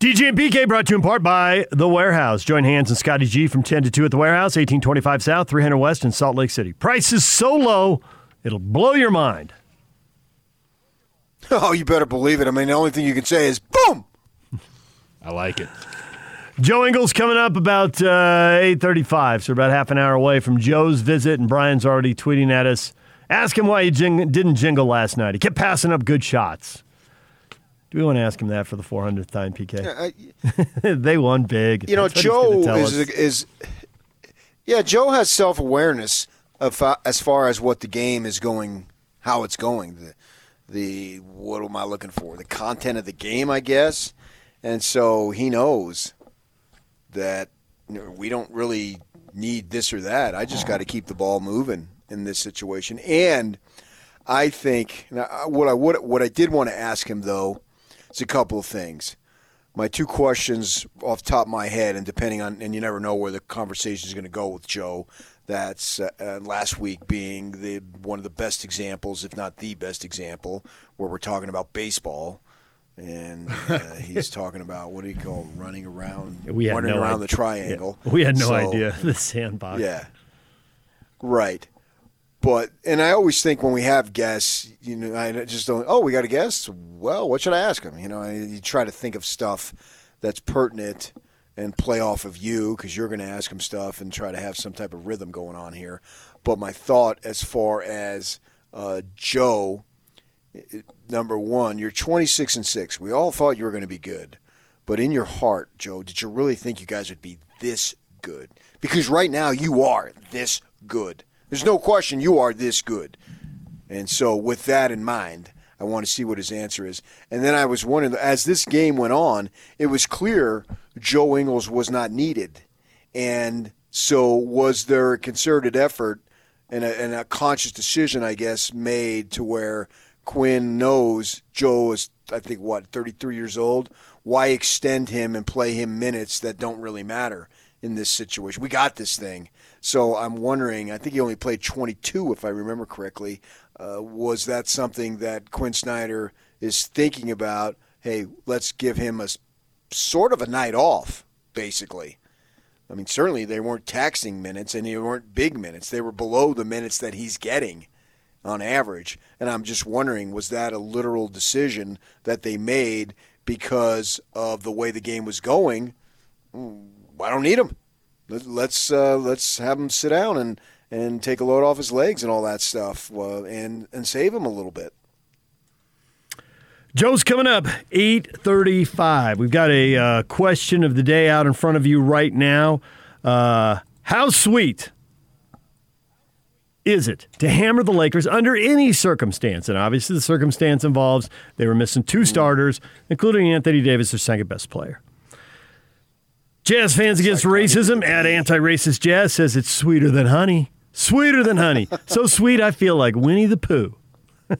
DJ and PK brought to you in part by The Warehouse. Join Hans and Scotty G from 10 to 2 at The Warehouse, 1825 South, 300 West in Salt Lake City. Price is so low, it'll blow your mind. Oh, you better believe it. I mean, the only thing you can say is boom. I like it. Joe Ingles coming up about uh, 8.35, so about half an hour away from Joe's visit, and Brian's already tweeting at us. Ask him why he jing- didn't jingle last night. He kept passing up good shots. Do we want to ask him that for the 400th time, PK? I, they won big. you know, Joe is, us. is, yeah, Joe has self awareness of uh, as far as what the game is going, how it's going. The, the what am I looking for? The content of the game, I guess. And so he knows that you know, we don't really need this or that. I just got to keep the ball moving in this situation. And I think now, uh, what I would, what I did want to ask him though is a couple of things. My two questions off the top of my head, and depending on, and you never know where the conversation is going to go with Joe. That's uh, uh, last week being the one of the best examples, if not the best example, where we're talking about baseball, and uh, he's talking about what do you call it, running around, We had running no around idea. the triangle. We had no So- idea the sandbox. yeah. Right. But and I always think when we have guests, you know, I just don't. Oh, we got a guest. Well, what should I ask him? You know, I, you try to think of stuff that's pertinent and play off of you because you're going to ask him stuff and try to have some type of rhythm going on here. But my thought, as far as uh, Joe, number one, you're 26 and six. We all thought you were going to be good, but in your heart, Joe, did you really think you guys would be this good? Because right now you are this good. There's no question you are this good. And so, with that in mind, I want to see what his answer is. And then I was wondering, as this game went on, it was clear Joe Ingles was not needed. And so, was there a concerted effort and a, and a conscious decision, I guess, made to where Quin knows Joe is, I think, what, 33 years old? Why extend him and play him minutes that don't really matter in this situation? We got this thing. So I'm wondering, I think he only played 22, if I remember correctly. Uh, was that something that Quin Snyder is thinking about? Hey, let's give him a sort of a night off, basically. I mean, certainly they weren't taxing minutes and they weren't big minutes. They were below the minutes that he's getting on average. And I'm just wondering, was that a literal decision that they made because of the way the game was going? Mm, I don't need him. Let- Let's uh, let's have him sit down and, and take a load off his legs and all that stuff, uh, and and save him a little bit. Joe's coming up, 8.35. We've got a uh, question of the day out in front of you right now. Uh, how sweet is it to hammer the Lakers under any circumstance? And obviously the circumstance involves they were missing two starters, including Anthony Davis, their second best player. Jazz fans against racism at anti-racist jazz says it's sweeter than honey. Sweeter than honey. so sweet I feel like Winnie the Pooh.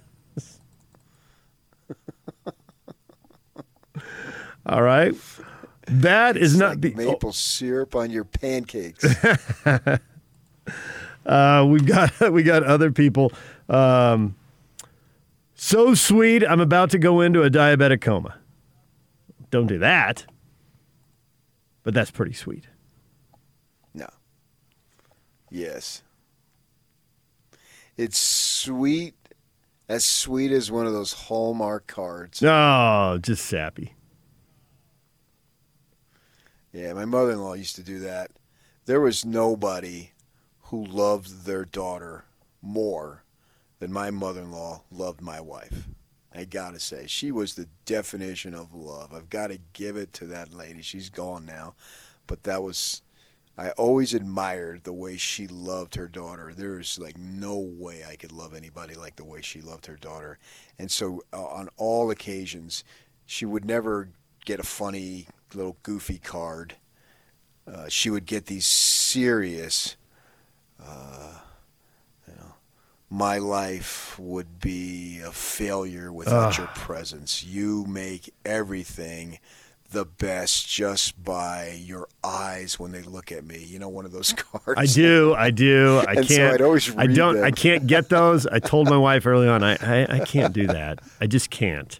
All right. That is not the Maple syrup on your pancakes. Uh, we've got we got other people. Um, so sweet, I'm about to go into a diabetic coma. Don't do that. But that's pretty sweet. No. Yes. It's sweet, as sweet as one of those Hallmark cards. Oh, just sappy. Yeah, my mother in law used to do that. There was nobody who loved their daughter more than my mother in law loved my wife. I gotta say, she was the definition of love. I've got to give it to that lady. She's gone now, but that was. I always admired the way she loved her daughter. There's like no way I could love anybody like the way she loved her daughter. And so, uh, on all occasions, she would never get a funny little goofy card. Uh, she would get these serious, uh, my life would be a failure without your presence. You make everything the best just by your eyes when they look at me. You know, one of those cards. I do, I do. I And can't. I'd always I don't. them. I can't get those. I told my wife early on. I, I, I can't do that. I just can't.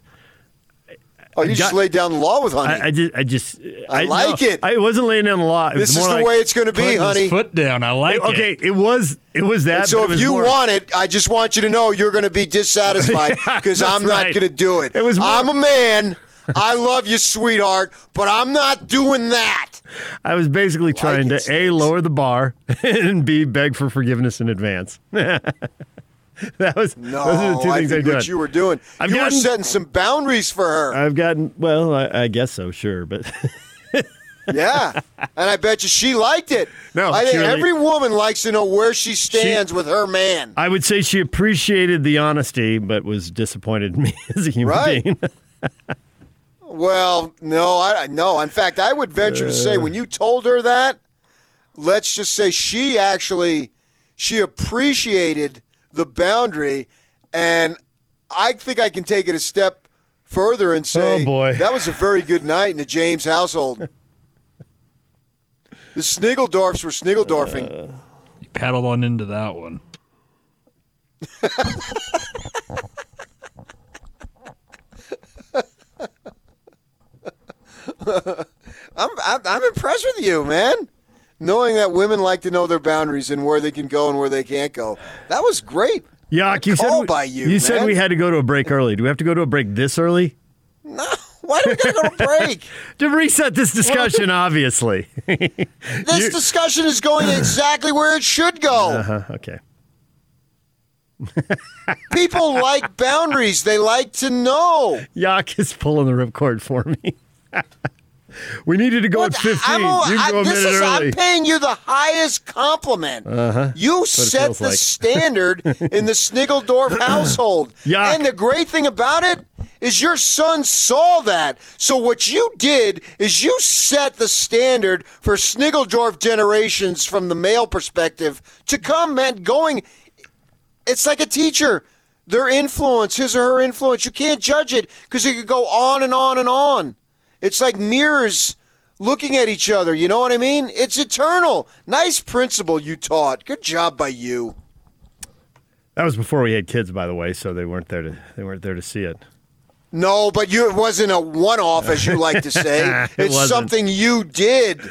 Oh, you just laid down the law with honey. I, I just, I just, I like no, it. I wasn't laying down the law. It this is the like, way it's going to be, honey. foot down. I like it. Okay, it was, it was that. And so if you more- want it, I just want you to know you're going to be dissatisfied because that's I'm not right. going to do it. It was more- I'm a man. I love you, sweetheart, but I'm not doing that. I was basically trying it, to a lower the bar and b beg for forgiveness in advance. that was No, those are the two I things I, did. what you were doing. I've you were setting some boundaries for her. I've gotten well, I, I guess so, sure, but yeah, and I bet you she liked it. No, I think really- every woman likes to know where she stands with her man. I would say she appreciated the honesty, but was disappointed in me as a human Right. being. Well, no, I no. In fact, I would venture to say uh. when you told her that, let's just say she actually she appreciated the boundary, and I think I can take it a step further and oh, say, Oh, boy. that was a very good night in the James household. the Sniggledorfs were Sniggledorfing. Uh. You paddled on into that one. I'm, I'm I'm impressed with you, man. Knowing that women like to know their boundaries and where they can go and where they can't go. That was great. Yuck! You said we, by you, said man. we had to go to a break early. Do we have to go to a break this early No, why do we gotta go to break? to reset this discussion? obviously. This You- discussion is going exactly where it should go. uh, okay. People like boundaries. They like to know. Yuck is pulling the ripcord for me. We needed to go at 15. I'm, you a- go a this minute is, early. I'm paying you the highest compliment. Uh-huh. You set the like. standard in the Sniggledorf household. Yuck. And the great thing about it is your son saw that. So what you did is you set the standard for Sniggledorf generations from the male perspective to come, man, going it's like a teacher. Their influence, his or her influence, you can't judge it because it could go on and on and on. It's like mirrors looking at each other. You know what I mean? It's eternal. Nice principle you taught. Good job by you. that was before we had kids, by the way, so they weren't there to they weren't there to see it. No, but you it wasn't a one-off, as you like to say. It it's wasn't. something you did.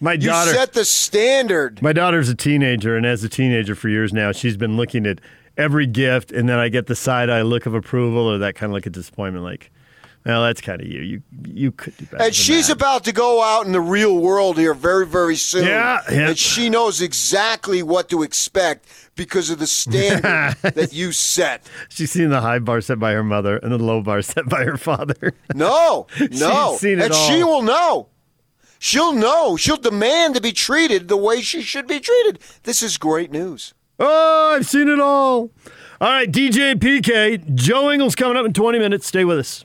My You daughter, set the standard. my daughter's a teenager, and as a teenager for years now, she's been looking at every gift, and then I get the side eye look of approval or that kind of look of disappointment, like, well, that's kind of you. You you could do better. And she's that. about to go out in the real world here very, very soon. Yeah, yeah. And she knows exactly what to expect because of the standard that you set. She's seen the high bar set by her mother and the low bar set by her father. No, no. seen it and she will know. She'll know. She'll demand to be treated the way she should be treated. This is great news. oh, I've seen it all. All right, DJ and PK. Joe Ingles coming up in 20 minutes. Stay with us.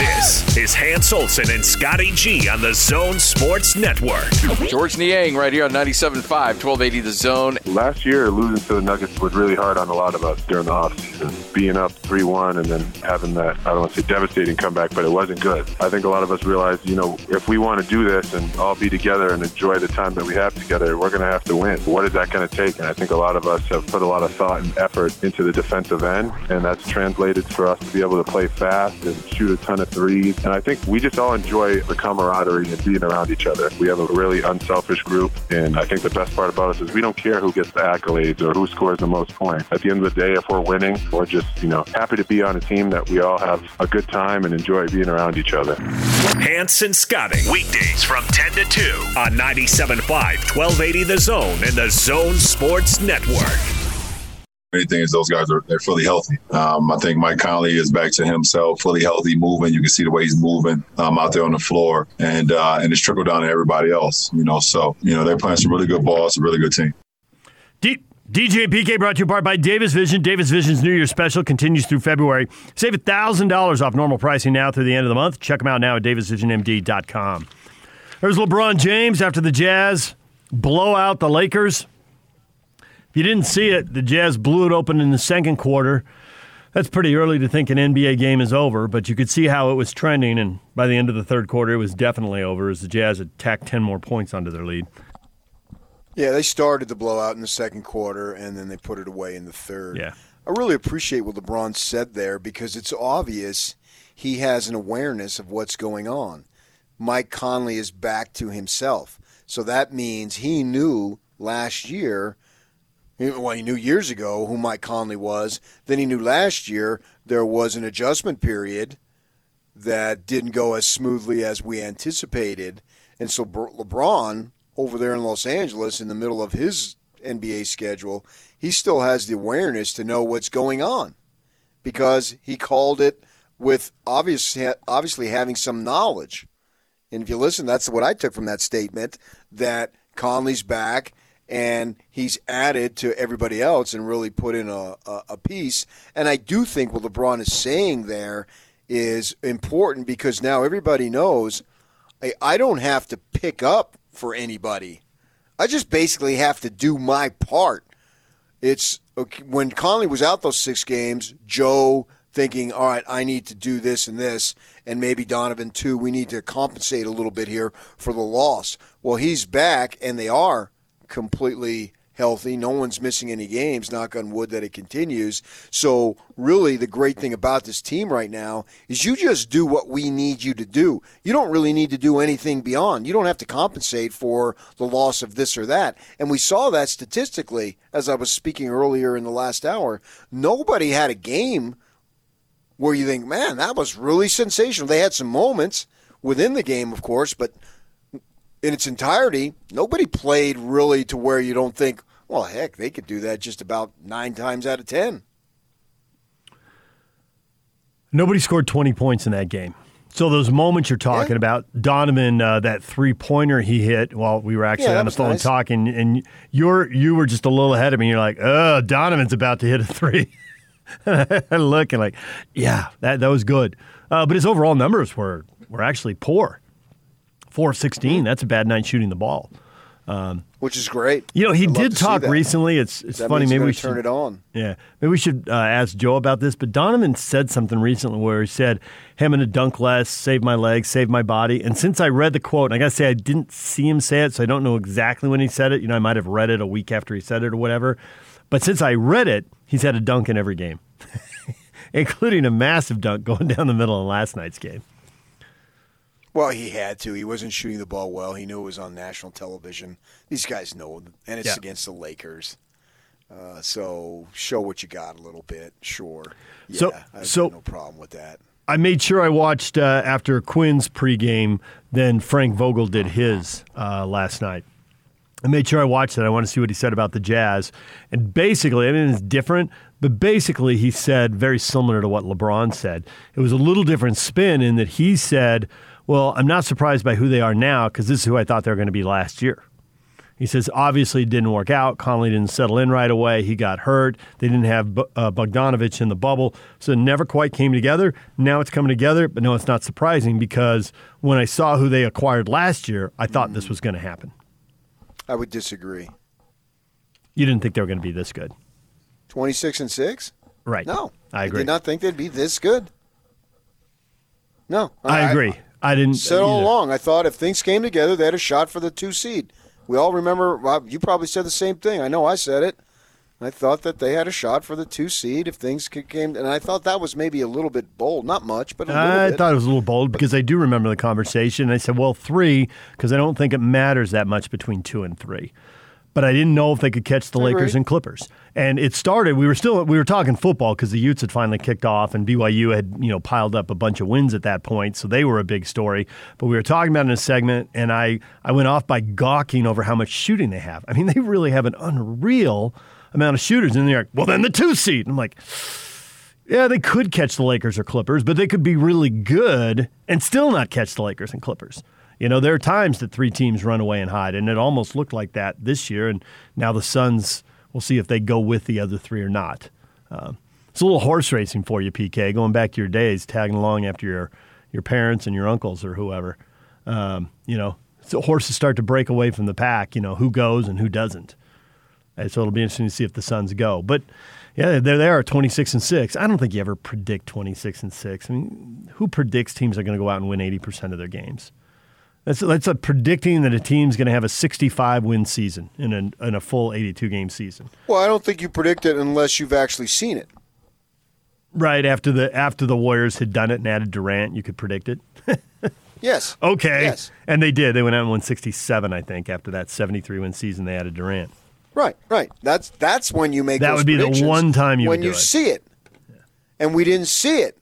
This is Hans Olsen and Scotty G on the Zone Sports Network. Georges Niang right here on 97.5, 1280 The Zone. Last year, losing to the Nuggets was really hard on a lot of us during the offseason. Being up 3 1 and then having that, I don't want to say devastating comeback, but it wasn't good. I think a lot of us realized, you know, if we want to do this and all be together and enjoy the time that we have together, we're going to have to win. What is that going to take? And I think a lot of us have put a lot of thought and effort into the defensive end, and that's translated for us to be able to play fast and shoot a ton of threes. And I think we just all enjoy the camaraderie and being around each other. We have a really unselfish group, and I think the best part about us is we don't care who gets the accolades or who scores the most points. At the end of the day, if we're winning, we're just, you know, happy to be on a team that we all have a good time and enjoy being around each other. Hans and Scotty. Weekdays from 10 to 2 on 97.5, 1280 The Zone and the Zone Sports Network. Main thing is those guys are they're fully healthy. Um, I think Mike Conley is back to himself, fully healthy, moving. You can see the way he's moving um, out there on the floor, and uh, and it's trickled down to everybody else. You know, so you know they're playing some really good ball. It's a really good team. D- DJ PK brought to you part by Davis Vision. Davis Vision's New Year special continues through February. Save $1,000 off normal pricing now through the end of the month. Check them out now at davisvisionmd.com. There's LeBron James after the Jazz blow out the Lakers. If you didn't see it, the Jazz blew it open in the second quarter. That's pretty early to think an NBA game is over, but you could see how it was trending, and by the end of the third quarter, it was definitely over as the Jazz had tacked 10 more points onto their lead. Yeah, they started the blowout in the second quarter, and then they put it away in the third. Yeah. I really appreciate what LeBron said there because it's obvious he has an awareness of what's going on. Mike Conley is back to himself. So that means he knew last year, well, he knew years ago who Mike Conley was. Then he knew last year there was an adjustment period that didn't go as smoothly as we anticipated. And so LeBron over there in Los Angeles in the middle of his NBA schedule, he still has the awareness to know what's going on because he called it with obviously obviously having some knowledge. And if you listen, that's what I took from that statement that Conley's back and he's added to everybody else and really put in a, a, a piece. And I do think what LeBron is saying there is important because now everybody knows I, I don't have to pick up for anybody. I just basically have to do my part. It's when Conley was out those six games, Joe thinking, all right, I need to do this and this, and maybe Donovan too. We need to compensate a little bit here for the loss. Well, he's back, and they are completely healthy. No one's missing any games. Knock on wood that it continues. So, really, the great thing about this team right now is you just do what we need you to do. You don't really need to do anything beyond. You don't have to compensate for the loss of this or that. And we saw that statistically, as I was speaking earlier in the last hour. Nobody had a game where you think, man, that was really sensational. They had some moments within the game, of course, but in its entirety, nobody played really to where you don't think, well, heck, they could do that just about nine times out of ten. Nobody scored 20 points in that game. So those moments you're talking Yeah. about, Donovan, uh, that three pointer he hit while we were actually Yeah, on the phone nice. talking, and you're you were just a little ahead of me. You're like, oh, Donovan's about to hit a three. I look like, yeah, that that was good. Uh, but his overall numbers were were actually poor. Four of Mm-hmm. 16. That's a bad night shooting the ball. Which is great. You know, he I'd did talk recently. It's it's That funny. Maybe we gonna turn should it on. Yeah, maybe we should uh, ask Joe about this. But Donovan said something recently where he said, "Hey, "I'm going to dunk less, save my legs, save my body." And since I read the quote, and I got to say I didn't see him say it, so I don't know exactly when he said it. You know, I might have read it a week after he said it or whatever. But since I read it, he's had a dunk in every game, including a massive dunk going down the middle in last night's game. Well, he had to. He wasn't shooting the ball well. He knew it was on national television. These guys know, and it's Yeah. against the Lakers. Uh, so show what you got a little bit, sure. Yeah, So- I've so- no problem with that. I made sure I watched uh, after Quin's pregame. Then Frank Vogel did his uh, last night. I made sure I watched that. I want to see what he said about the Jazz. And basically, I mean, it's different, but basically, he said very similar to what LeBron said. It was a little different spin in that he said, Well, I'm not surprised by who they are now because this is who I thought they were going to be last year. He says, obviously, it didn't work out. Conley didn't settle in right away. He got hurt. They didn't have uh, Bogdanovich in the bubble. So it never quite came together. Now it's coming together, but no, it's not surprising because when I saw who they acquired last year, I thought this was going to happen. I would disagree. You didn't think they were going to be this good. 26 and 6? Right. No. I agree. did not think they'd be this good. No. I agree. I didn't. said all either. along, I thought if things came together, they had a shot for the two seed. We all remember, Rob, you probably said the same thing. I know I said it. I thought that they had a shot for the two seed if things could came, and I thought that was maybe a little bit bold, not much, but a little I bit. thought it was a little bold because I do remember the conversation. I said, well, three, because I don't think it matters that much between two and three. But I didn't know if they could catch the I Lakers and Clippers. And it started, we were still, we were talking football because the Utes had finally kicked off and BYU had, you know, piled up a bunch of wins at that point. So they were a big story. But we were talking about it in a segment and I, I went off by gawking over how much shooting they have. I mean, they really have an unreal amount of shooters. And they're like, well, then the two seed. And I'm like, yeah, they could catch the Lakers or Clippers, but they could be really good and still not catch the Lakers and Clippers. You know, there are times that three teams run away and hide, and it almost looked like that this year. And now the Suns, we'll see if they go with the other three or not. Um, it's a little horse racing for you, PK, going back to your days, tagging along after your, your parents and your uncles or whoever. Um, you know, so horses start to break away from the pack, you know, who goes and who doesn't. And so it'll be interesting to see if the Suns go. But yeah, there 26 and 6. I don't think you ever predict 26 and 6. I mean, who predicts teams are going to go out and win 80% of their games? That's that's a predicting that a team's going to have a 65 win season in a in a full 82 game season. Well, I don't think you predict it unless you've actually seen it. Right after the after the Warriors had done it and added Durant, you could predict it. Yes. Okay. Yes. And they did. They went out and won 67, I think, after that 73 win season. They added Durant. Right, right. That's that's when you make That would be the one time you when you it. see it, and we didn't see it,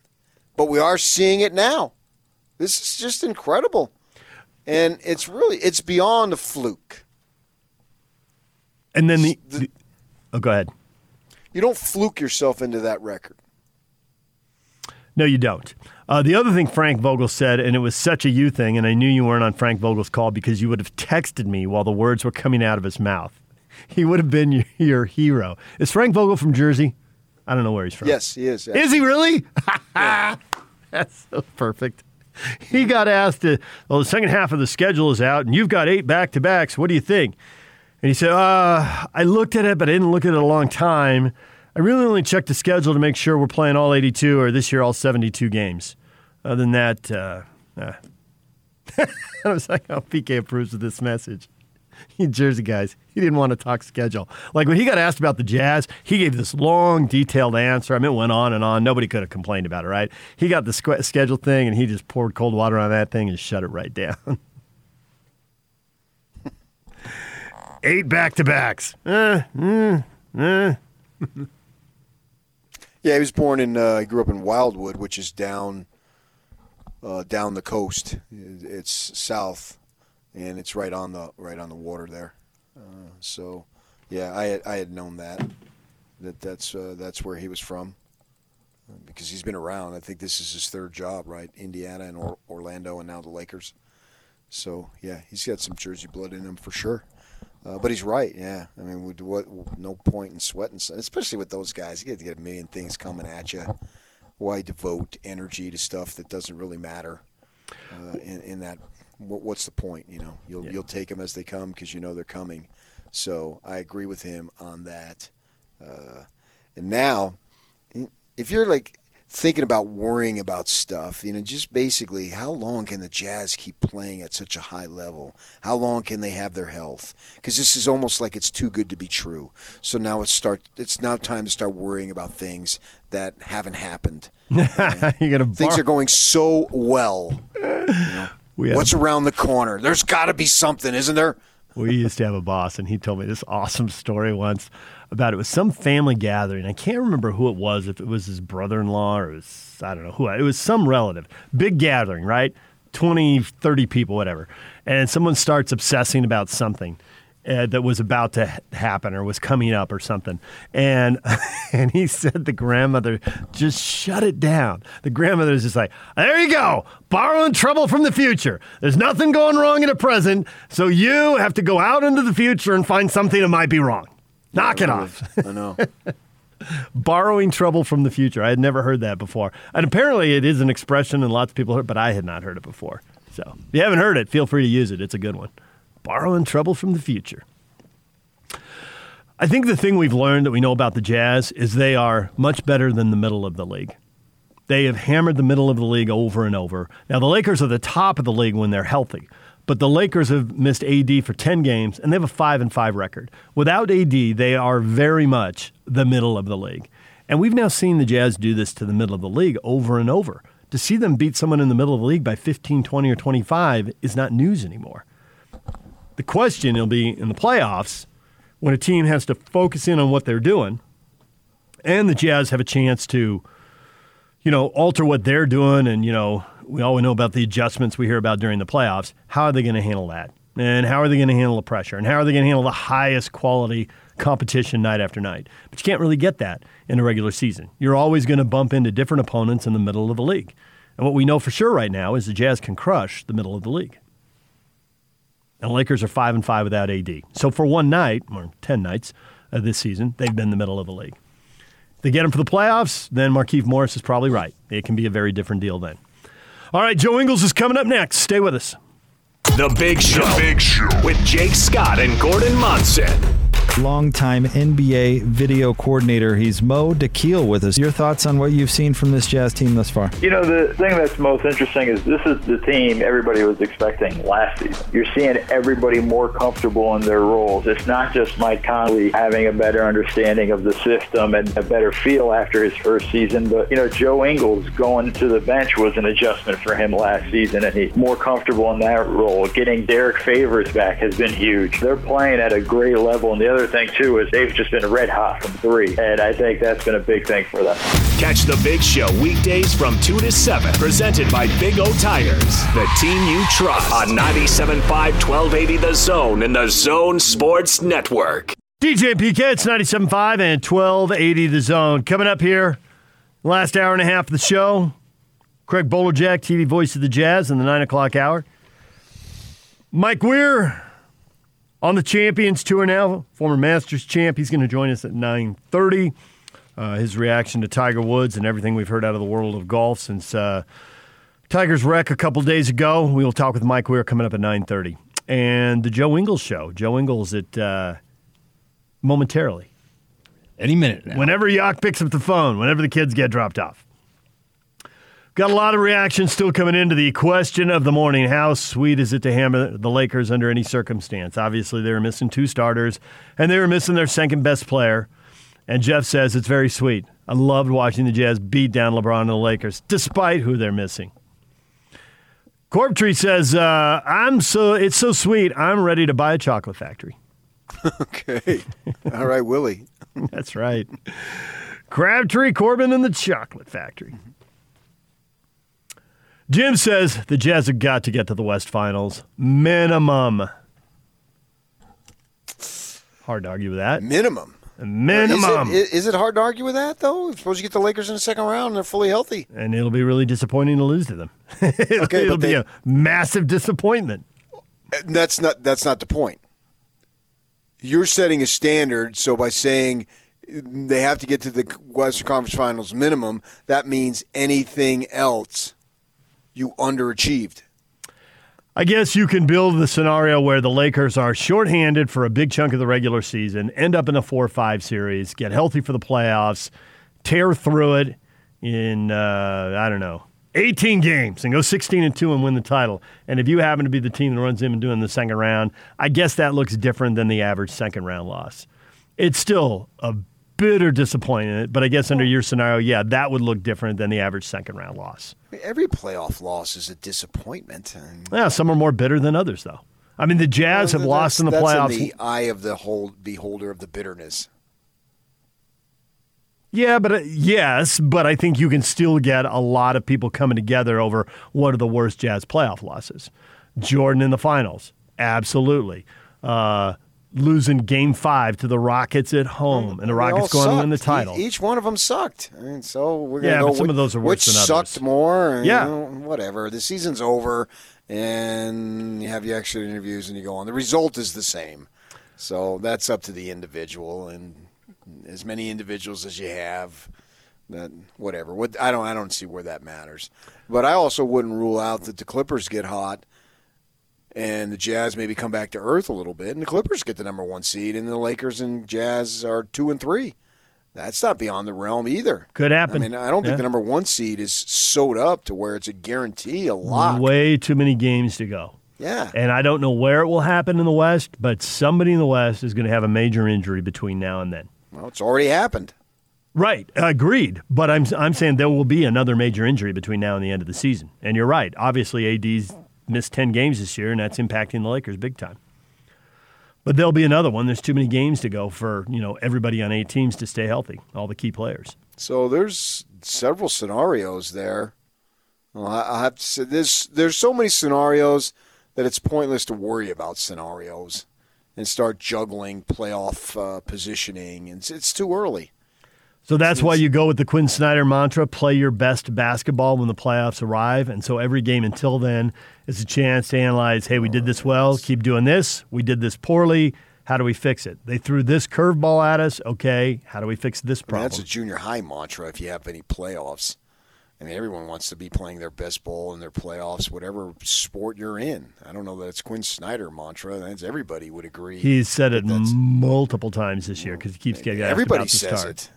but we are seeing it now. This is just incredible, and it's really it's beyond a fluke. And then the, the oh, go ahead. You don't fluke yourself into that record. No, you don't. Uh, the other thing Frank Vogel said, and it was such a you thing, and I knew you weren't on Frank Vogel's call because you would have texted me while the words were coming out of his mouth. He would have been your, your hero. Is Frank Vogel from Jersey? I don't know where he's from. Yes, he is. Is he really? That's so perfect. He got asked, uh, well, the second half of the schedule is out, and you've got eight back to backs. What do you think? And he said, uh, I looked at it, but I didn't look at it a long time. I really only checked the schedule to make sure we're playing all 82 or this year all 72 games. Other than that, uh, uh. I was like, oh, PK approves of this message. Jersey guys, he didn't want to talk schedule. Like when he got asked about the Jazz, he gave this long, detailed answer. I mean, it went on and on. Nobody could have complained about it, right? He got the squ- schedule thing, and he just poured cold water on that thing and shut it right down. Eight back to backs. Uh, mm, uh. Yeah, he was born in. Uh, he grew up in Wildwood, which is down, uh, down the coast. It's south, and it's right on the right on the water there. Uh, so, yeah, I had, I had known that that that's uh, that's where he was from uh, because he's been around. I think this is his third job, right? Indiana and or- Orlando, and now the Lakers. So, yeah, he's got some Jersey blood in him for sure. Uh, but he's right. Yeah, I mean, with what, no point in sweating, especially with those guys. You get to get a million things coming at you. Why devote energy to stuff that doesn't really matter? Uh, in, in that, what, what's the point? You know, you'll you'll take them as they come because you know they're coming. So I agree with him on that. Uh, and now, if you're like thinking about worrying about stuff, you know, just basically how long can the Jazz keep playing at such a high level? How long can they have their health? Because this is almost like it's too good to be true. So now it's start. It's now time to start worrying about things that haven't happened. you got to Things are going so well. We had What's around the corner? There's got to be something, isn't there? we used to have a boss, and he told me this awesome story once about it was some family gathering. I can't remember who it was, if it was his brother in law or it was, I don't know who. It was some relative. Big gathering, right? 20, 30 people, whatever. And someone starts obsessing about something. Uh, that was about to ha- happen or was coming up or something, and and he said the grandmother just shut it down. The grandmother is just like, "There you go, borrowing trouble from the future. There's nothing going wrong in the present, so you have to go out into the future and find something that might be wrong. Knock it off." I know. borrowing trouble from the future. I had never heard that before. And apparently it is an expression and lots of people heard, but I had not heard it before. So if you haven't heard it, feel free to use it. It's a good one. Borrowing trouble from the future. I think the thing we've learned that we know about the Jazz is they are much better than the middle of the league. They have hammered the middle of the league over and over. Now, the Lakers are the top of the league when they're healthy, but the Lakers have missed AD for 10 games and they have a 5 and 5 record. Without AD, they are very much the middle of the league. And we've now seen the Jazz do this to the middle of the league over and over. To see them beat someone in the middle of the league by 15, 20, or 25 is not news anymore. The question will be in the playoffs when a team has to focus in on what they're doing and the Jazz have a chance to you know, alter what they're doing. And, you know, we all know about the adjustments we hear about during the playoffs. How are they going to handle that? And how are they going to handle the pressure? And how are they going to handle the highest quality competition night after night? But you can't really get that in a regular season. You're always going to bump into different opponents in the middle of the league. And what we know for sure right now is the Jazz can crush the middle of the league. And the Lakers are 5 and 5 without AD. So for one night, or 10 nights of this season, they've been in the middle of the league. If they get him for the playoffs, then Markieff Morris is probably right. It can be a very different deal then. All right, Joe Ingles is coming up next. Stay with us. The Big Show. The Big Show. With Jake Scott and Gordon Monson. Longtime NBA video coordinator. He's Mo DeKeel with us. Your thoughts on what you've seen from this Jazz team thus far? You know, the thing that's most interesting is this is the team everybody was expecting last season. You're seeing everybody more comfortable in their roles. It's not just Mike Conley having a better understanding of the system and a better feel after his first season, but, you know, Joe Ingles going to the bench was an adjustment for him last season, and he's more comfortable in that role. Getting Derrick Favors back has been huge. They're playing at a great level, and the other thing, too, is they've just been red hot from three, and I think that's been a big thing for them. Catch the Big Show weekdays from 2 to 7, presented by Big O Tires, the team you trust on 97.5 1280 The Zone and the Zone Sports Network. DJ and PK, it's 97.5 and 1280 The Zone. Coming up here, last hour and a half of the show, Craig Bolerjack, TV voice of the Jazz in the 9 o'clock hour. Mike Weir on the Champions Tour now, former Masters champ. He's going to join us at 9.30. Uh, his reaction to Tiger Woods and everything we've heard out of the world of golf since uh, Tiger's wreck a couple days ago. We will talk with Mike Weir coming up at 9.30. And the Joe Ingles show. Joe Ingles at uh, momentarily. Any minute now. Whenever Yak picks up the phone, whenever the kids get dropped off. Got a lot of reactions still coming into the question of the morning. How sweet is it to hammer the Lakers under any circumstance? Obviously, they were missing two starters, and they were missing their second best player. And Jeff says it's very sweet. I loved watching the Jazz beat down LeBron and the Lakers, despite who they're missing. Corptree says, uh, "I'm so it's so sweet. I'm ready to buy a chocolate factory." Okay. All right, Willie. That's right. Crabtree, Corbin, and the chocolate factory. Jim says the Jazz have got to get to the West Finals. Minimum. Hard to argue with that. Minimum. Minimum. Is it, is it hard to argue with that, though? Suppose you get the Lakers in the second round and they're fully healthy. and it'll be really disappointing to lose to them. it'll Okay, it'll be they- a massive disappointment. That's not that's not the point. You're setting a standard, so by saying they have to get to the Western Conference Finals minimum, that means anything else you underachieved. I guess you can build the scenario where the Lakers are shorthanded for a big chunk of the regular season, end up in a 4 5 series, get healthy for the playoffs, tear through it in, uh, I don't know, 18 games and go 16 and 2 and win the title. And if you happen to be the team that runs in and doing the second round, I guess that looks different than the average second round loss. It's still a bitter disappointment, but I guess under your scenario, yeah, that would look different than the average second round loss. Every playoff loss is a disappointment. And Yeah, some are more bitter than others, though. I mean, the Jazz have lost in the playoffs. In the eye of the whole beholder of the bitterness. Yeah, but uh, yes, but I think you can still get a lot of people coming together over what are the worst Jazz playoff losses. Jordan in the finals, absolutely. Uh, losing Game Five to the Rockets at home, and the Rockets going to win the title. E- Each one of them sucked. I mean, so we're gonna Yeah, go but some which- of those are worse which than others. sucked more. and, Yeah. you know, whatever. The season's over, and you have your exit interviews, and you go on. The result is the same. So that's up to the individual, and as many individuals as you have, that whatever. What I don't, I don't see where that matters. But I also wouldn't rule out that the Clippers get hot. And the Jazz maybe come back to earth a little bit, and the Clippers get the number one seed, and the Lakers and Jazz are two and three. That's not beyond the realm either. Could happen. I mean, I don't think Yeah. the number one seed is sewed up to where it's a guarantee, a lock. Way too many games to go. Yeah. And I don't know where it will happen in the West, but somebody in the West is going to have a major injury between now and then. Well, it's already happened. Right, agreed. But I'm I'm saying there will be another major injury between now and the end of the season. And you're right. Obviously, AD's missed ten games this year, and that's impacting the Lakers big time. But there'll be another one. There's too many games to go for you know everybody on eight teams to stay healthy, all the key players. So there's several scenarios there. Well, I, I have to say, there's there's so many scenarios that it's pointless to worry about scenarios and start juggling playoff uh, positioning. And it's, it's too early. So that's why you go with the Quin Snyder mantra play your best basketball when the playoffs arrive. And so every game until then is a chance to analyze hey, we did this well, keep doing this. We did this poorly. How do we fix it? They threw this curveball at us. Okay, how do we fix this I mean, problem? that's a junior high mantra if you have any playoffs. I mean, everyone wants to be playing their best ball in their playoffs, whatever sport you're in. I don't know that it's Quin Snyder mantra. That's everybody would agree. He's said it multiple times this year because he keeps getting asked Everybody about the says start. it.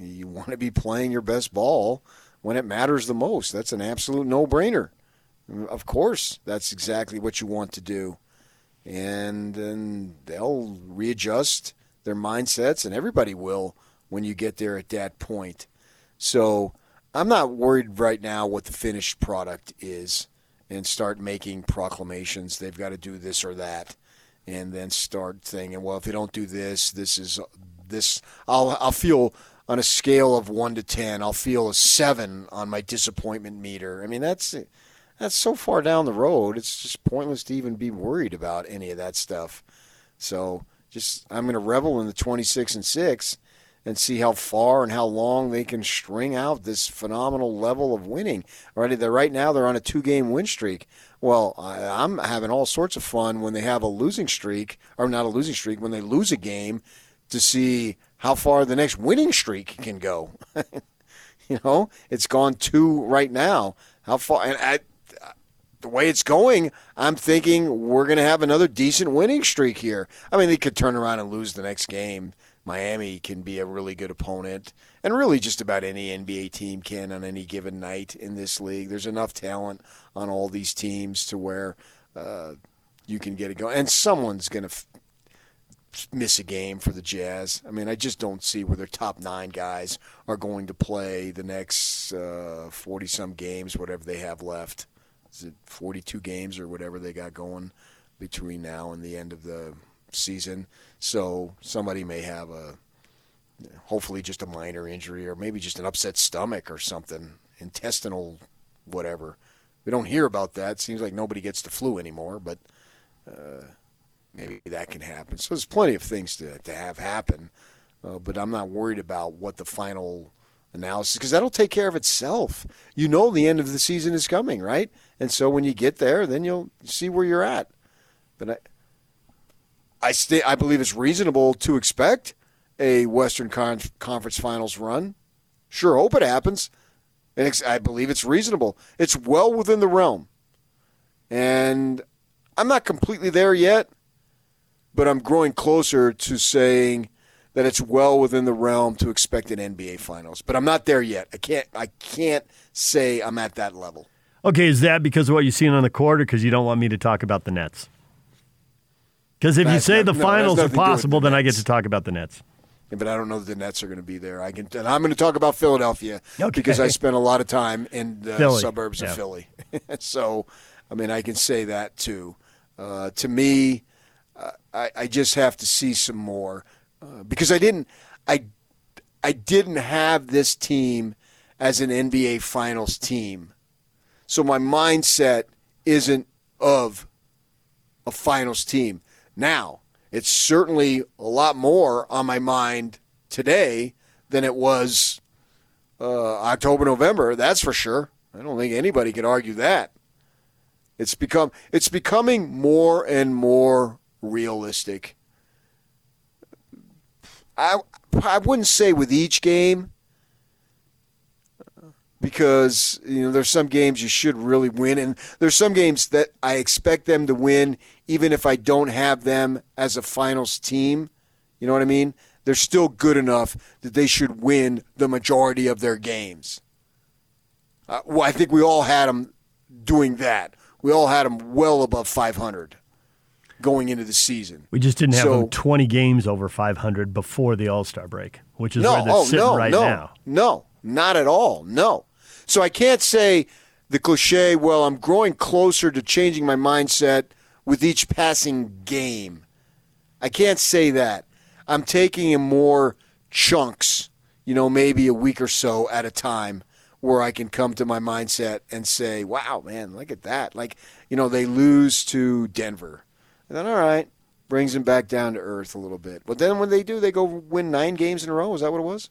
You want to be playing your best ball when it matters the most. That's an absolute no-brainer. Of course, that's exactly what you want to do. And then they'll readjust their mindsets, and everybody will when you get there at that point. So I'm not worried right now what the finished product is and start making proclamations. They've got to do this or that. And then start thinking, well, if they don't do this, this is this. I'll I'll feel on a scale of one to ten. I'll feel a seven on my disappointment meter. I mean, that's that's so far down the road. It's just pointless to even be worried about any of that stuff. So just I'm going to revel in the 26 and six and see how far and how long they can string out this phenomenal level of winning. Right, they're, right now they're on a two-game win streak. Well, I, I'm having all sorts of fun when they have a losing streak, or not a losing streak, when they lose a game, to see how far the next winning streak can go. you know, it's gone two right now. How far? And I, the way it's going, I'm thinking we're going to have another decent winning streak here. I mean, they could turn around and lose the next game. Miami can be a really good opponent, and really just about any NBA team can on any given night in this league. There's enough talent on all these teams to where uh, you can get it going, and someone's going to f- miss a game for the Jazz. I mean, I just don't see where their top nine guys are going to play the next forty some games, whatever they have left. Is it forty two games or whatever they got going between now and the end of the season? So somebody may have a hopefully just a minor injury or maybe just an upset stomach or something, intestinal, whatever. We don't hear about that. Seems like nobody gets the flu anymore, but uh, maybe that can happen. So there's plenty of things to, to have happen, uh, but I'm not worried about what the final analysis because that'll take care of itself. You know the end of the season is coming, right? And so when you get there, then you'll see where you're at. But I, I stay, I believe it's reasonable to expect a Western Con- Conference Finals run. Sure, hope it happens. And I believe it's reasonable. It's well within the realm. And I'm not completely there yet, but I'm growing closer to saying that it's well within the realm to expect an NBA Finals. But I'm not there yet. I can't. I can't say I'm at that level. Okay, is that because of what you've seen on the court, or because you don't want me to talk about the Nets? Because if you say not- the no, finals are nothing to do with possible, the then I get to talk about the Nets. Yeah, but I don't know that the Nets are going to be there. I can, and I'm going to talk about Philadelphia Okay. because I spent a lot of time in the Philly, suburbs yeah. of Philly. so, I mean, I can say that too. Uh, to me, I, I just have to see some more uh, because I didn't, I, I didn't have this team as an NBA Finals team, so my mindset isn't of a finals team. Now, it's certainly a lot more on my mind today than it was uh, October, November. That's for sure. I don't think anybody could argue that. It's become it's becoming more and more realistic. I I wouldn't say with each game because you know there's some games you should really win and there's some games that I expect them to win even if I don't have them as a finals team. You know what I mean? They're still good enough that they should win the majority of their games. Uh, well, I think we all had them doing that. We all had them well above 500 going into the season. We just didn't have So- them 20 games over 500 before the All Star break, which is no, where they're oh, sitting no, right no, now. No, not at all. No. So I can't say the cliche, well, I'm growing closer to changing my mindset with each passing game. I can't say that. I'm taking in more chunks, you know, maybe a week or so at a time where I can come to my mindset and say, wow, man, look at that. Like, you know, they lose to Denver. And then, all right, brings them back down to earth a little bit. But then when they do, they go win nine games in a row. Is that what it was?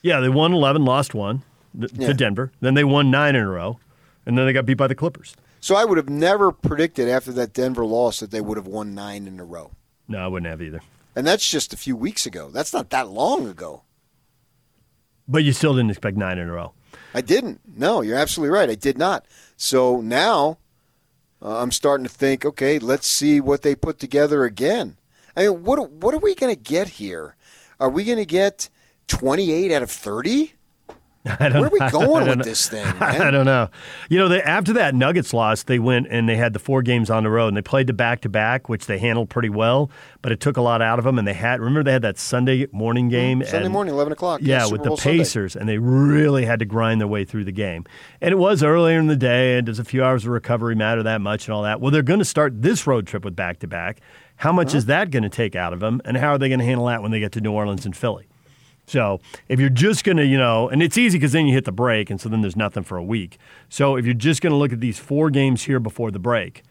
Yeah, they won 11, lost one th- Yeah. to Denver. Then they won nine in a row, and then they got beat by the Clippers. So I would have never predicted after that Denver loss that they would have won nine in a row. No, I wouldn't have either. And that's just a few weeks ago. That's not that long ago. But you still didn't expect nine in a row. I didn't. No, you're absolutely right. I did not. So now uh, I'm starting to think, okay, let's see what they put together again. I mean, what what are we going to get here? Are we going to get 28 out of 30? I don't, Where are we going with know. this thing, I don't know. You know, they, after that Nuggets loss, they went and they had the four games on the road, and they played the back to back, which they handled pretty well. But it took a lot out of them, and they had remember they had that Sunday morning game, Mm, Sunday and- morning, 11 o'clock. Yeah, Super with the Bowl Sunday. Pacers, and they really had to grind their way through the game. And it was earlier in the day, and does a few hours of recovery matter that much and all that? Well, they're going to start this road trip with back to back. How much Uh-huh. is that going to take out of them, and how are they going to handle that when they get to New Orleans and Philly? So if you're just going to, you know, and it's easy because then you hit the break, and so then there's nothing for a week. So if you're just going to look at these four games here before the break,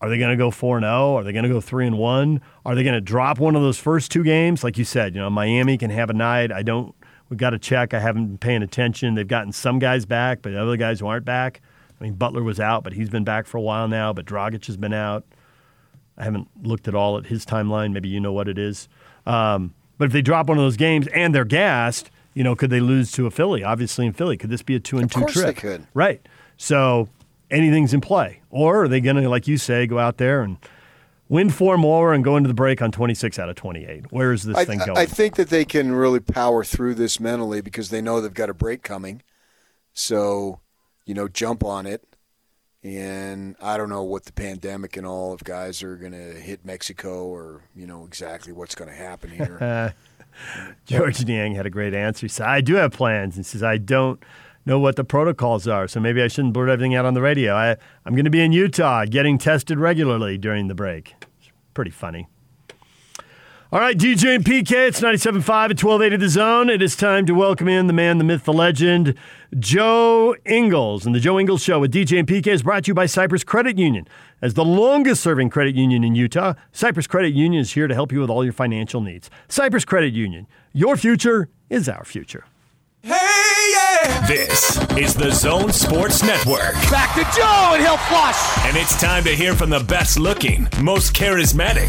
are they going to go 4 0? Are they going to go 3 and 1? Are they going to drop one of those first two games? Like you said, you know, Miami can have a night. I don't, we've got to check. I haven't been paying attention. They've gotten some guys back, but other guys who aren't back. I mean, Butler was out, but he's been back for a while now, but Dragic has been out. I haven't looked at all at his timeline. Maybe you know what it is. Um, but if they drop one of those games and they're gassed, you know, could they lose to a Philly? Obviously, in Philly, could this be a two and Of two course trip? they could. Right. So anything's in play. Or are they going to, like you say, go out there and win four more and go into the break on 26 out of 28? Where is this I, thing going? I think that they can really power through this mentally because they know they've got a break coming. So, you know, jump on it. And I don't know what the pandemic and all of guys are going to hit Mexico or, you know, exactly what's going to happen here. Georges Niang had a great answer. He said, I do have plans. He says, I don't know what the protocols are, so maybe I shouldn't blurt everything out on the radio. I, I'm going to be in Utah getting tested regularly during the break. It's pretty funny. All right, DJ and PK, it's 97.5 at 1280 The Zone. It is time to welcome in the man, the myth, the legend, Joe Ingles. And the Joe Ingles Show with DJ and PK is brought to you by Cypress Credit Union. As the longest serving credit union in Utah, Cypress Credit Union is here to help you with all your financial needs. Cypress Credit Union, your future is our future. Hey, yeah! This is the Zone Sports Network. Back to Joe, and he'll flush. And it's time to hear from the best looking, most charismatic,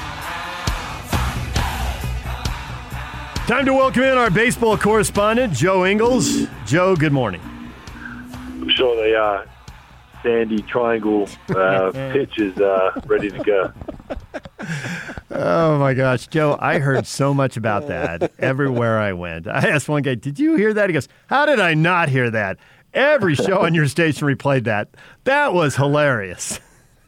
Time to welcome in our baseball correspondent, Joe Ingles. Joe, good morning. I'm sure the uh, sandy triangle uh, pitch is uh, ready to go. Oh my gosh, Joe, I heard so much about that everywhere I went. I asked one guy, Did you hear that? He goes, How did I not hear that? Every show on your station replayed that. That was hilarious.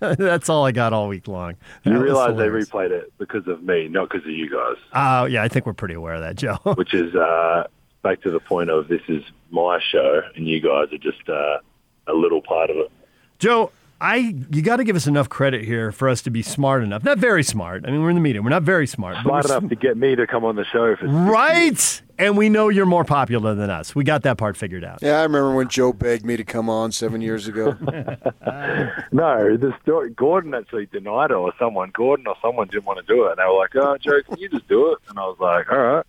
That's all I got all week long. That You realize they replayed it because of me, not because of you guys. Oh, yeah, I think we're pretty aware of that, Joe. Which is uh, back to the point of this is my show, and you guys are just uh, a little part of it. Joe, I you got to give us enough credit here for us to be smart enough. Not very smart. I mean, we're in the media. We're not very smart. but Smart we're enough to get me to come on the show Right? And we know you're more popular than us. We got that part figured out. Yeah, I remember when Joe begged me to come on seven years ago. No, the story. Gordon actually denied it, or someone. Gordon or someone didn't want to do it, and they were like, "Oh, Joe, can you just do it?" And I was like, "All right."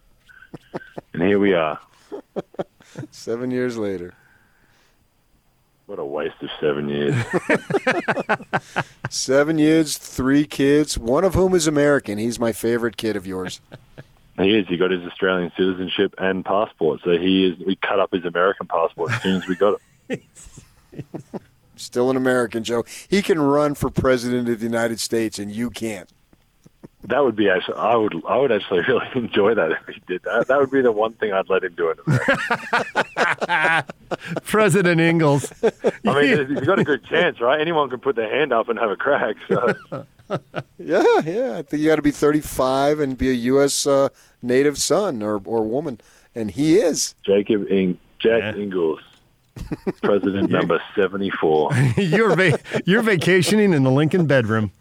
And here we are. seven years later. What a waste of seven years. Seven years, three kids, one of whom is American. He's my favorite kid of yours. He is. He got his Australian citizenship and passport. So he is. We cut up his American passport as soon as we got it. Still an American, Joe. He can run for president of the United States, and you can't. That would be actually. I would. I would actually really enjoy that if he did that. That would be the one thing I'd let him do in America. President Ingles. I mean, you've got a good chance, right? Anyone can put their hand up and have a crack. So Yeah, yeah. I think you got to be 35 and be a U.S. Uh, native son or, or woman, and he is. Jacob Ing, Jack Ingles, president number seventy-four. you're va- you're vacationing in the Lincoln bedroom.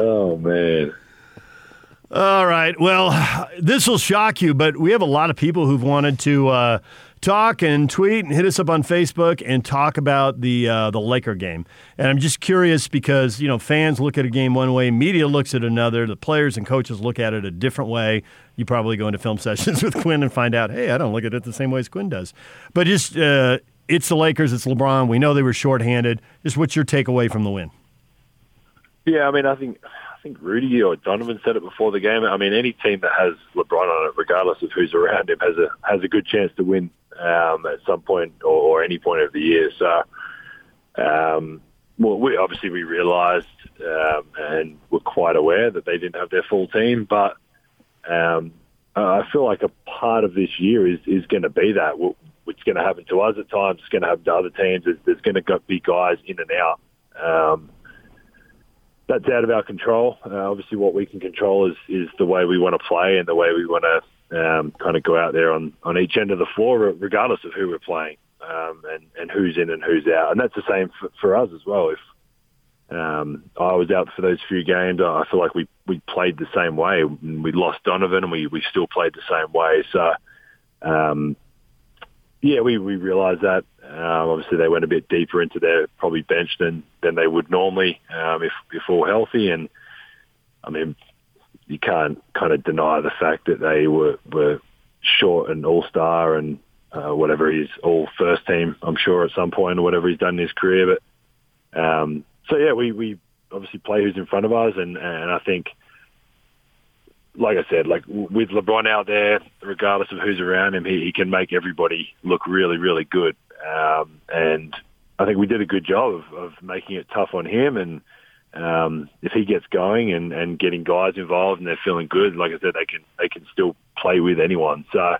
Oh man. All right. Well, this will shock you, but we have a lot of people who've wanted to uh, talk and tweet and hit us up on Facebook and talk about the uh, the Laker game. And I'm just curious because you know fans look at a game one way, media looks at another, the players and coaches look at it a different way. You probably go into film sessions with Quin and find out, hey, I don't look at it the same way as Quin does. But just uh, it's the Lakers, it's LeBron. We know they were shorthanded. Just what's your takeaway from the win? Yeah, I mean, I think I think Rudy or Donovan said it before the game. I mean, any team that has LeBron on it, regardless of who's around him, has a has a good chance to win um, at some point or, or any point of the year. So, um, well, we obviously we realised um, and were quite aware that they didn't have their full team, but um, I feel like a part of this year is is going to be that. It's going to happen to us at times. It's going to happen to other teams. There's, there's going to be guys in and out. Um, that's out of our control. Uh, obviously, what we can control is is the way we want to play and the way we want to um, kind of go out there on on each end of the floor, regardless of who we're playing um, and and who's in and who's out. And that's the same for, for us as well. If um, I was out for those few games, I feel like we we played the same way. We lost Donovan, and we we still played the same way. So. Um, yeah, we, we realised that. Um, obviously, they went a bit deeper into their probably bench than, than they would normally um, if, if all healthy. And I mean, you can't kind of deny the fact that they were, were short an all star and uh, whatever he's all first team, I'm sure at some point or whatever he's done in his career. But um, so yeah, we, we obviously play who's in front of us, and, and I think like I said, like with LeBron out there, regardless of who's around him, he, he can make everybody look really, really good. Um, and I think we did a good job of, of making it tough on him. And um, if he gets going and, and getting guys involved and they're feeling good, like I said, they can they can still play with anyone. So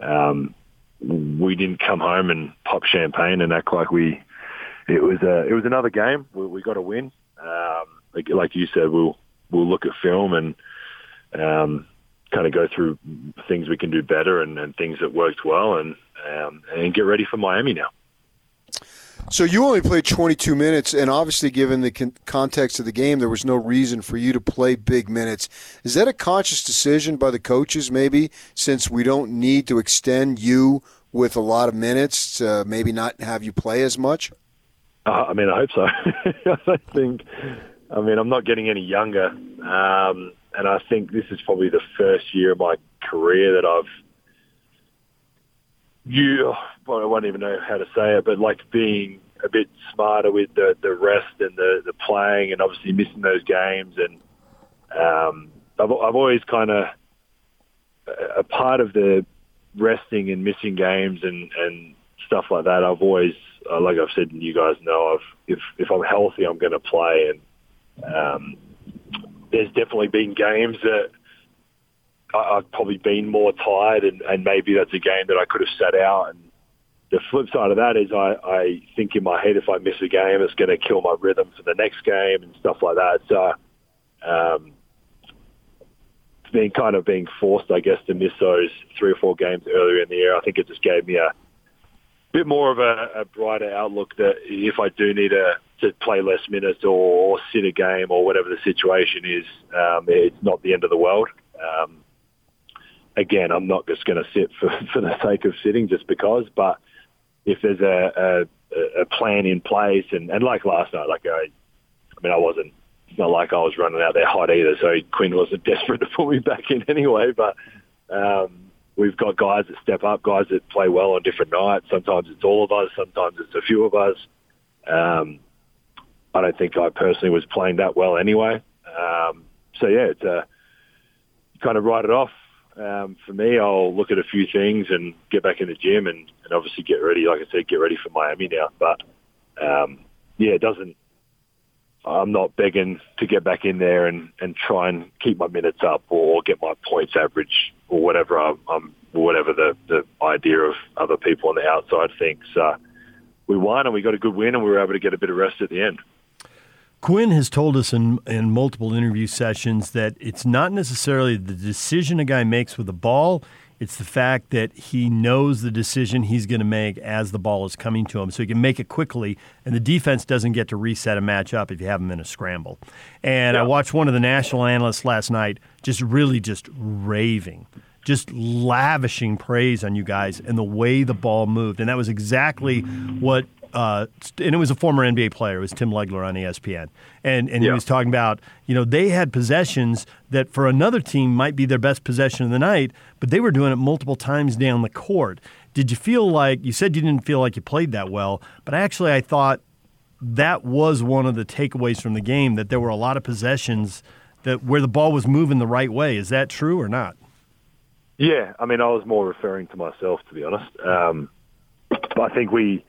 um, we didn't come home and pop champagne and act like we it was a, it was another game. We, we got to win. Um, like, like you said, we'll we'll look at film and um, kind of go through things we can do better and, and things that worked well, and um, and get ready for Miami now. So you only played 22 minutes, and obviously, given the con- context of the game, there was no reason for you to play big minutes. Is that a conscious decision by the coaches, maybe, since we don't need to extend you with a lot of minutes, to maybe not have you play as much? Uh, I mean, I hope so. I think. I mean, I'm not getting any younger. Um, and I think this is probably the first year of my career that I've you well, I won't even know how to say it, but like being a bit smarter with the the rest and the the playing, and obviously missing those games, and um, I've I've always kind of a part of the resting and missing games and and stuff like that. I've always, uh, like I've said, and you guys know, I've if if I'm healthy, I'm going to play, and um, there's definitely been games that I, have probably been more tired, and, and maybe that's a game that I could have sat out. And the flip side of that is I, I think in my head if I miss a game, it's going to kill my rhythm for the next game and stuff like that. So, um, being kind of being forced, I guess, to miss those three or four games earlier in the year, I think it just gave me a bit more of a, a brighter outlook that if I do need a to play less minutes or, or sit a game or whatever the situation is, um, it's not the end of the world. Um, again, I'm not just going to sit for, for the sake of sitting just because, but if there's a, a, a plan in place and, and like last night, like I, I mean, I wasn't, it's not like I was running out there hot either, so Quin wasn't desperate to put me back in anyway, but, um, we've got guys that step up, guys that play well on different nights. Sometimes it's all of us, sometimes it's a few of us. Um, I don't think I personally was playing that well anyway. Um, so yeah, it's a kind of write it off. Um, for me, I'll look at a few things and get back in the gym and, and obviously get ready. Like I said, get ready for Miami now. But um, yeah, it doesn't. I'm not begging to get back in there and, and try and keep my minutes up or get my points average or whatever I'm, I'm whatever the, the idea of other people on the outside thinks. Uh, we won and we got a good win and we were able to get a bit of rest at the end. Quin has told us in, in multiple interview sessions that it's not necessarily the decision a guy makes with the ball, it's the fact that he knows the decision he's going to make as the ball is coming to him, so he can make it quickly, and the defense doesn't get to reset a match up if you have him in a scramble. And yeah. I watched one of the national analysts last night just really just raving just lavishing praise on you guys and the way the ball moved. And that was exactly what uh, and it was a former NBA player. It was Tim Legler on ESPN, and and he was talking about you know they had possessions that for another team might be their best possession of the night, but they were doing it multiple times down the court. Did you feel like you said you didn't feel like you played that well, but actually I thought that was one of the takeaways from the game that there were a lot of possessions that where the ball was moving the right way. Is that true or not? Yeah, I mean, I was more referring to myself, to be honest. Um, but I think we,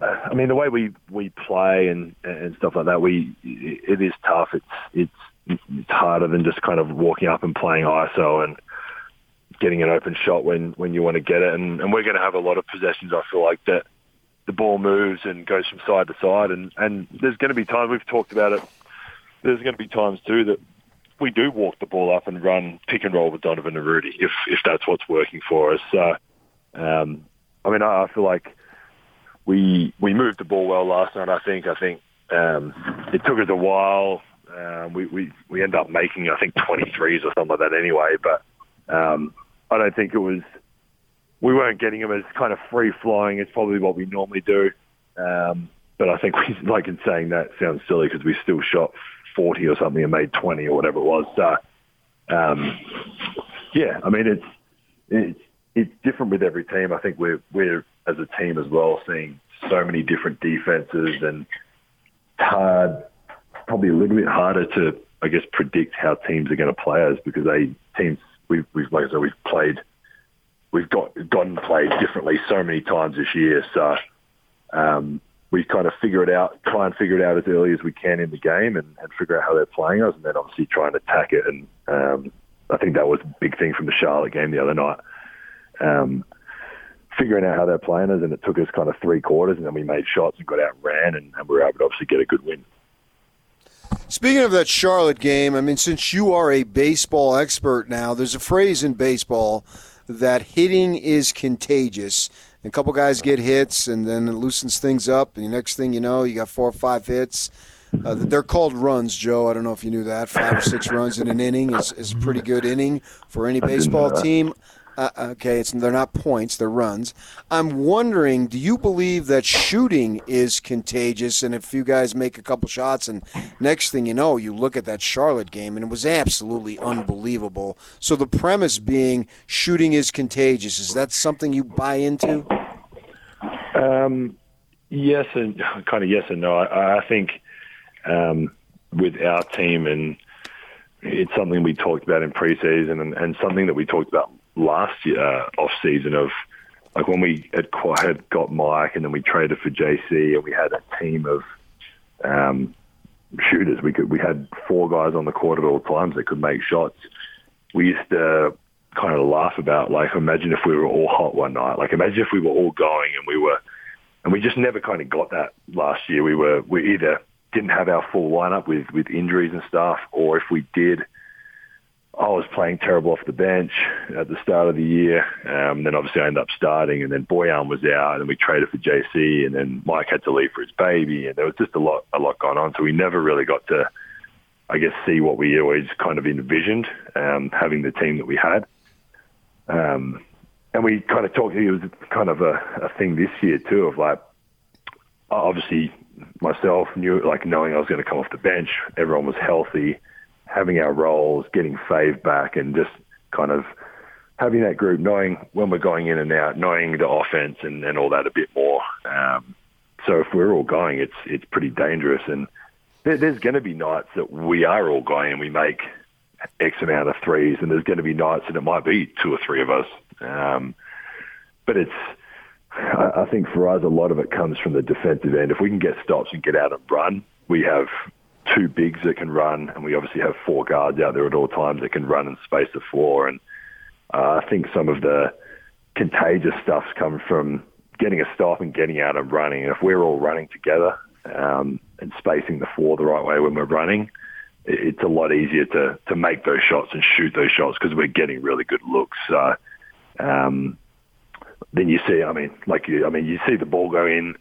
I mean, the way we, we play and, and stuff like that, we it is tough. It's it's it's harder than just kind of walking up and playing ISO and getting an open shot when, when you want to get it. And, and we're going to have a lot of possessions. I feel like that the ball moves and goes from side to side. And, and there's going to be times we've talked about it. There's going to be times too that we do walk the ball up and run pick and roll with Donovan and Rudy if if that's what's working for us. So, um, I mean, I, I feel like we we moved the ball well last night. I think. I think um, it took us a while. Um, we we we ended up making I think 23s or something like that anyway. But um, I don't think it was. We weren't getting them as kind of free flowing. It's probably what we normally do. Um, but I think we, like in saying that sounds silly because we still shot 40 or something and made 20 or whatever it was. So, um, yeah, I mean, it's, it's, it's different with every team. I think we're, we're as a team as well seeing so many different defenses and hard, probably a little bit harder to, I guess, predict how teams are going to play us because they teams, we've, we've, like I said, we've played, we've got, gotten played differently so many times this year. So, um, we kind of figure it out, try and figure it out as early as we can in the game and, and figure out how they're playing us and then obviously try and attack it. And um, I think that was a big thing from the Charlotte game the other night. Um, figuring out how they're playing us and it took us kind of three quarters and then we made shots and got out and ran and, we were able to obviously get a good win. Speaking of that Charlotte game, I mean, since you are a baseball expert now, there's a phrase in baseball that hitting is contagious. And a couple guys get hits, and then it loosens things up. And the next thing you know, you got four or five hits. Uh, they're called runs, Joe. I don't know if you knew that. Five or six runs in an inning is, is a pretty good inning for any baseball team. Uh, okay, it's they're not points, they're runs. I'm wondering, do you believe that shooting is contagious? And if you guys make a couple shots, and next thing you know, you look at that Charlotte game, and it was absolutely unbelievable. So the premise being shooting is contagious. Is that something you buy into? Um, yes and kind of yes and no. I, I think um, with our team, and it's something we talked about in preseason, and, and something that we talked about last year uh, off season of like when we had, qu- had got Mike, and then we traded for JC, and we had a team of um, shooters. We could we had four guys on the court at all times that could make shots. We used to kind of laugh about like imagine if we were all hot one night. Like imagine if we were all going and we were and we just never kind of got that last year. We were we either didn't have our full lineup with with injuries and stuff, or if we did, I was playing terrible off the bench at the start of the year. Um, then obviously I ended up starting, and then Bojan was out, and we traded for JC, and then Mike had to leave for his baby, and there was just a lot a lot going on. So we never really got to, I guess, see what we always kind of envisioned um, having the team that we had. Um, and we kind of talked. It was kind of a, a thing this year too, of like obviously myself knew like knowing I was going to come off the bench. Everyone was healthy, having our roles, getting Fave back, and just kind of having that group, knowing when we're going in and out, knowing the offense and, and all that a bit more. Um, so if we're all going, it's it's pretty dangerous, and there, there's going to be nights that we are all going and we make X amount of threes, and there's going to be nights that it might be two or three of us. Um, but it's, I I think for us, a lot of it comes from the defensive end. If we can get stops and get out and run, we have two bigs that can run, and we obviously have four guards out there at all times that can run and space the floor. And uh, I think some of the contagious stuff's come from getting a stop and getting out and running. And if we're all running together um, and spacing the floor the right way when we're running, it- it's a lot easier to to make those shots and shoot those shots because we're getting really good looks. So um, then you see, I mean, like you, I mean, you see the ball go in.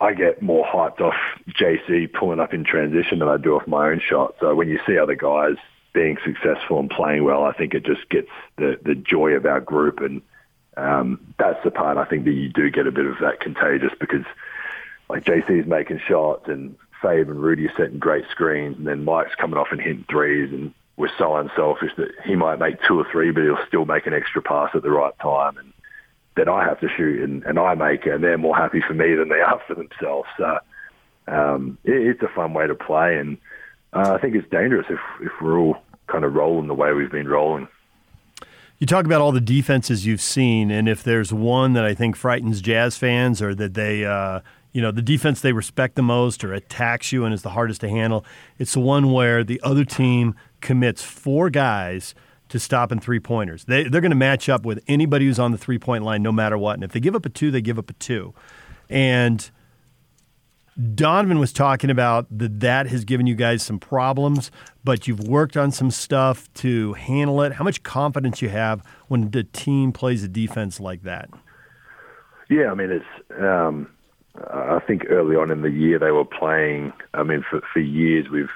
I get more hyped off JC pulling up in transition than I do off my own shot. So when you see other guys being successful and playing well. I think it just gets the the joy of our group, and um, that's the part I think that you do get a bit of that contagious because like JC is making shots and Fave and Rudy are setting great screens, and then Mike's coming off and hitting threes, and we're so unselfish that he might make two or three, but he'll still make an extra pass at the right time, and then I have to shoot and, and I make and they're more happy for me than they are for themselves. So um, it, it's a fun way to play, and uh, I think it's dangerous if if we're all kind of rolling the way we've been rolling. You talk about all the defenses you've seen, and if there's one that I think frightens Jazz fans, or that they, uh, you know, the defense they respect the most, or attacks you and is the hardest to handle, it's the one where the other team commits four guys to stopping three pointers. They, they're going to match up with anybody who's on the three point line, no matter what. And if they give up a two, they give up a two. And Donovan was talking about that that has given you guys some problems, but you've worked on some stuff to handle it. How much confidence you have when the team plays a defense like that? Yeah, I mean it's. Um, I think early on in the year they were playing. I mean, for for years we've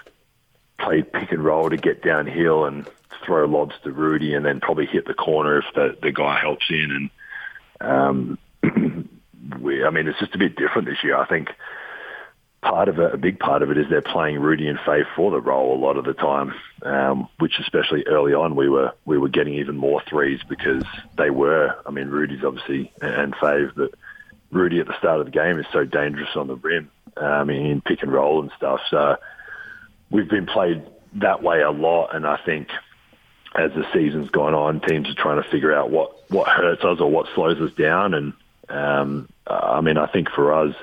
played pick and roll to get downhill and throw lobs to Rudy, and then probably hit the corner if the the guy helps in. And um, we, I mean, it's just a bit different this year. I think part of it, a big part of it, is they're playing Rudy and Fave for the role a lot of the time, um, which especially early on we were we were getting even more threes because they were. I mean, Rudy's obviously and Fave, but Rudy at the start of the game is so dangerous on the rim. Um, in pick and roll and stuff. So we've been played that way a lot, and I think as the season's gone on, teams are trying to figure out what what hurts us or what slows us down. And um, I mean, I think for us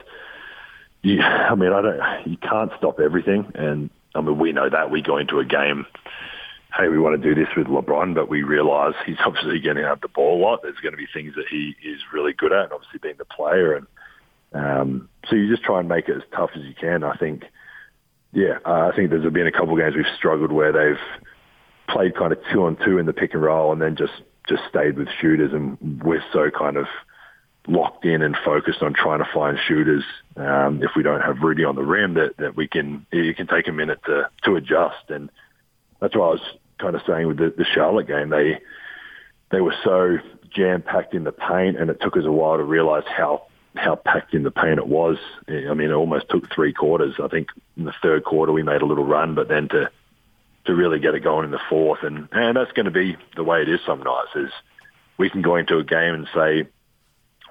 you, I mean, I don't, you can't stop everything. And I mean, we know that we go into a game, hey, we want to do this with LeBron, but we realize he's obviously going to have the ball a lot. There's going to be things that he is really good at, and obviously being the player. And um, so you just try and make it as tough as you can. I think, yeah, uh, I think there's been a couple of games we've struggled where they've played kind of two on two in the pick and roll and then just, just stayed with shooters. And we're so kind of, locked in and focused on trying to find shooters. Um, if we don't have Rudy on the rim, that, that we can it can take a minute to to adjust, and that's what I was kind of saying with the, the Charlotte game. They they were so jam packed in the paint, and it took us a while to realize how how packed in the paint it was. I mean, it almost took three quarters. I think in the third quarter we made a little run, but then to to really get it going in the fourth, and and that's going to be the way it is some nights. Is we can go into a game and say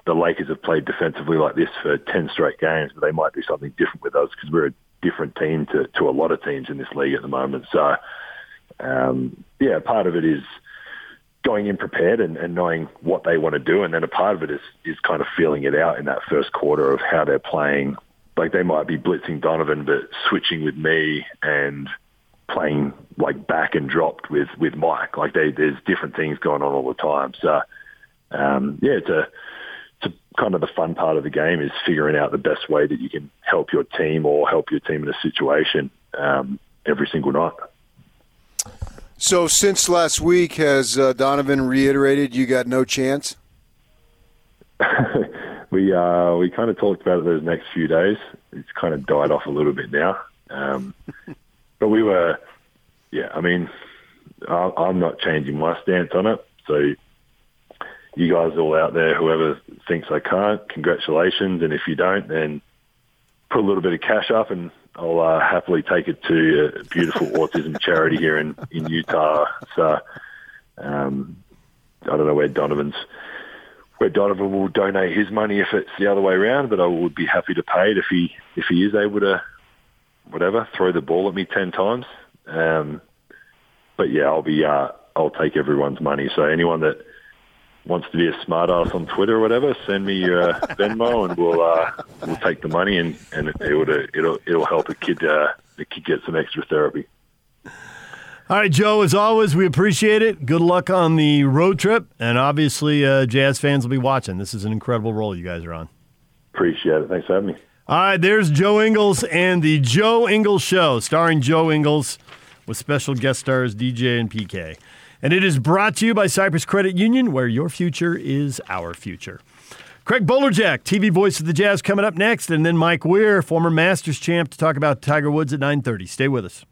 the Lakers have played defensively like this for 10 straight games, but they might do something different with us because we're a different team to, to a lot of teams in this league at the moment. So, um, yeah, part of it is going in prepared and, and knowing what they want to do. And then a part of it is, is kind of feeling it out in that first quarter of how they're playing. Like they might be blitzing Donovan, but switching with me and playing like back and dropped with, with Mike. Like they, there's different things going on all the time. So, um, yeah, it's a, kind of the fun part of the game is figuring out the best way that you can help your team or help your team in a situation um, every single night. So, since last week, has uh, Donovan reiterated you got no chance? we uh, we kind of talked about it those next few days. It's kind of died off a little bit now, um, but we were, yeah. I mean, I'm not changing my stance on it. So you guys all out there, whoever thinks I can't, congratulations. And if you don't, then put a little bit of cash up and I'll uh, happily take it to a beautiful autism charity here in, in Utah. So um, I don't know where Donovan's where Donovan will donate his money if it's the other way around, but I would be happy to pay it if he if he is able to whatever throw the ball at me ten times. Um, but yeah, I'll be uh, I'll take everyone's money. So anyone that wants to be a smartass on Twitter or whatever, send me your uh, Venmo and we'll uh, we'll take the money and and it, will it'll it'll help a kid uh, the kid get some extra therapy. All right, Joe. As always, we appreciate it. Good luck on the road trip, and obviously, uh, Jazz fans will be watching. This is an incredible roll you guys are on. Appreciate it. Thanks for having me. All right, there's Joe Ingles and the Joe Ingles Show, starring Joe Ingles with special guest stars DJ and PK. And it is brought to you by Cypress Credit Union, where your future is our future. Craig Bolerjack, TV voice of the Jazz, coming up next, and then Mike Weir, former Masters champ, to talk about Tiger Woods at 9:30. Stay with us.